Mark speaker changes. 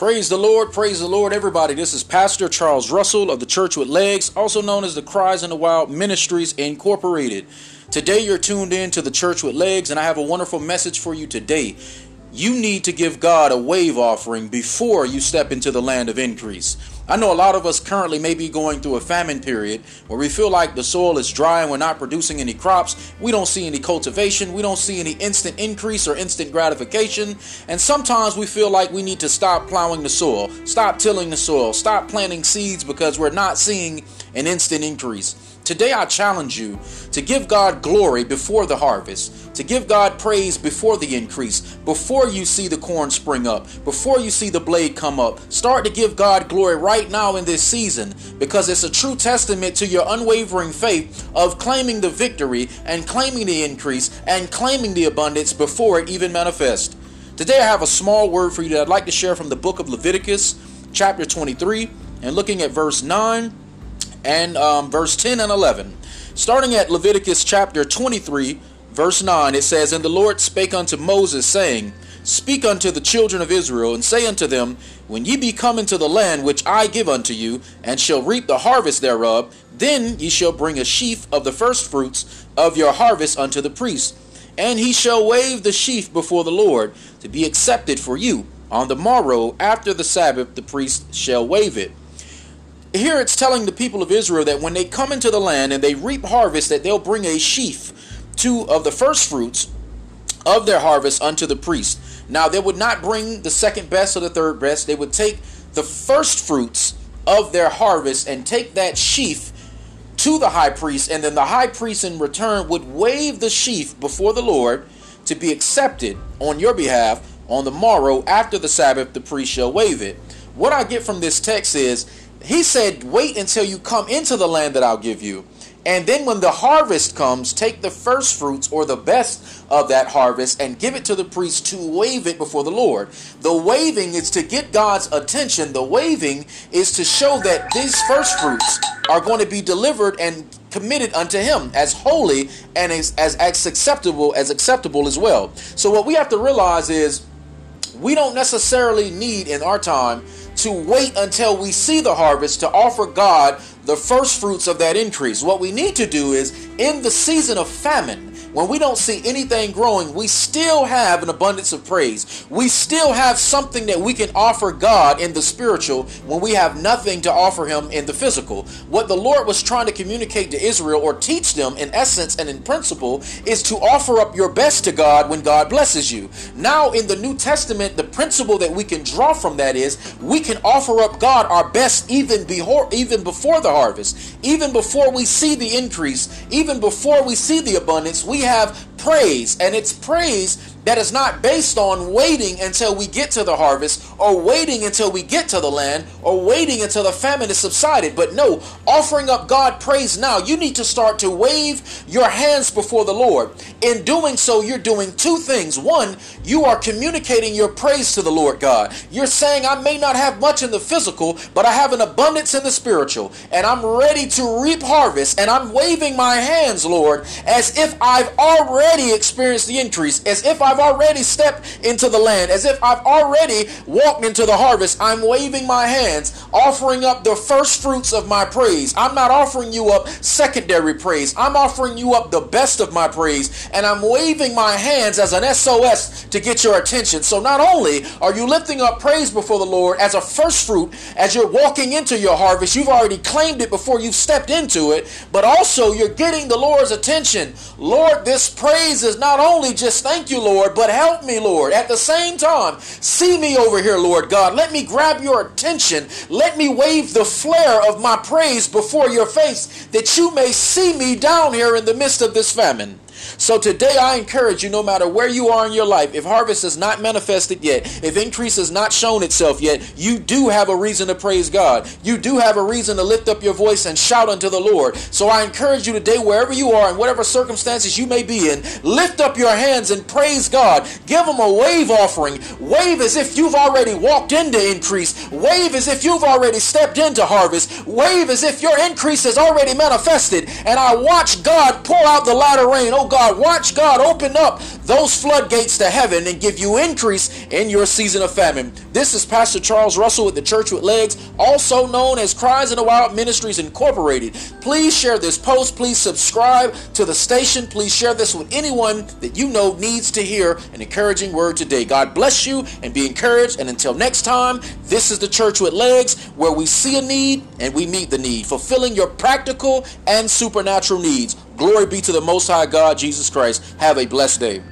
Speaker 1: Praise the Lord, praise the Lord, everybody. This is Pastor Charles Russell of the Church with Legs, also known as the Cries in the Wild Ministries Incorporated. Today you're tuned in to the Church with Legs, and I have a wonderful message for you today. You need to give God a wave offering before you step into the land of increase. I know a lot of us currently may be going through a famine period where we feel like the soil is dry and we're not producing any crops. We don't see any cultivation. We don't see any instant increase or instant gratification. And sometimes we feel like we need to stop plowing the soil, stop tilling the soil, stop planting seeds because we're not seeing an instant increase. Today, I challenge you to give God glory before the harvest, to give God praise before the increase, before you see the corn spring up, before you see the blade come up. Start to give God glory right now in this season because it's a true testament to your unwavering faith of claiming the victory and claiming the increase and claiming the abundance before it even manifests. Today, I have a small word for you that I'd like to share from the book of Leviticus, chapter 23, and looking at verse 9 and um, verse 10 and 11. Starting at Leviticus chapter 23, verse 9, it says, And the Lord spake unto Moses, saying, Speak unto the children of Israel, and say unto them, When ye be come into the land which I give unto you, and shall reap the harvest thereof, then ye shall bring a sheaf of the firstfruits of your harvest unto the priest. And he shall wave the sheaf before the Lord, to be accepted for you. On the morrow, after the Sabbath, the priest shall wave it here it's telling the people of Israel that when they come into the land and they reap harvest, that they'll bring a sheaf two of the first fruits of their harvest unto the priest. Now they would not bring the second best or the third best. They would take the first fruits of their harvest and take that sheaf to the high priest, and then the high priest in return would wave the sheaf before the Lord to be accepted on your behalf on the morrow after the Sabbath, the priest shall wave it. What I get from this text is he said, Wait until you come into the land that I'll give you. And then when the harvest comes, take the first fruits or the best of that harvest and give it to the priest to wave it before the Lord. The waving is to get God's attention. The waving is to show that these first fruits are going to be delivered and committed unto him as holy and as, as, as acceptable as acceptable as well. So what we have to realize is we don't necessarily need in our time to wait until we see the harvest to offer God the first fruits of that increase. What we need to do is in the season of famine, when we don't see anything growing, we still have an abundance of praise. We still have something that we can offer God in the spiritual when we have nothing to offer Him in the physical. What the Lord was trying to communicate to Israel or teach them in essence and in principle is to offer up your best to God when God blesses you. Now, in the New Testament, the principle that we can draw from that is we can offer up God our best even before, even before the harvest, even before we see the increase, even before we see the abundance. We have praise, and it's praise that is not based on waiting until we get to the harvest or waiting until we get to the land or waiting until the famine has subsided. But no, offering up God praise now, you need to start to wave your hands before the Lord. In doing so, you're doing two things. One, you are communicating your praise to the Lord God. You're saying, I may not have much in the physical, but I have an abundance in the spiritual, and I'm ready to reap harvest, and I'm waving my hands, Lord, as if I've already experienced the increase, as if I've already stepped into the land, as if I've already walked into the harvest. I'm waving my hands, offering up the first fruits of my praise. I'm not offering you up secondary praise. I'm offering you up the best of my praise, and I'm waving my hands as an SOS to get your attention. So not only are you lifting up praise before the Lord as a first fruit, as you're walking into your harvest, you've already claimed it before you've stepped into it, but also you're getting the Lord's attention. Lord, this praise is not only just thank you, Lord, but help me, Lord. At the same time, see me over here, Lord God. Let me grab your attention. Let me wave the flare of my praise before your face that you may see me down here in the midst of this famine. So today I encourage you, no matter where you are in your life, if harvest is not manifested yet, if increase has not shown itself yet, you do have a reason to praise God. You do have a reason to lift up your voice and shout unto the Lord. So I encourage you today, wherever you are, in whatever circumstances you may be in, lift up your hands and praise God. Give Him a wave offering. Wave as if you've already walked into increase. Wave as if you've already stepped into harvest. Wave as if your increase has already manifested. And I watch God pour out the latter rain. Oh God, watch God. Open up those floodgates to heaven and give you increase in your season of famine. This is Pastor Charles Russell with the Church with Legs, also known as Cries in the Wild Ministries Incorporated. Please share this post. Please subscribe to the station. Please share this with anyone that you know needs to hear an encouraging word today. God bless you and be encouraged. And until next time, this is the Church with Legs where we see a need and we meet the need, fulfilling your practical and supernatural needs. Glory be to the Most High God, Jesus Christ. Have a blessed day.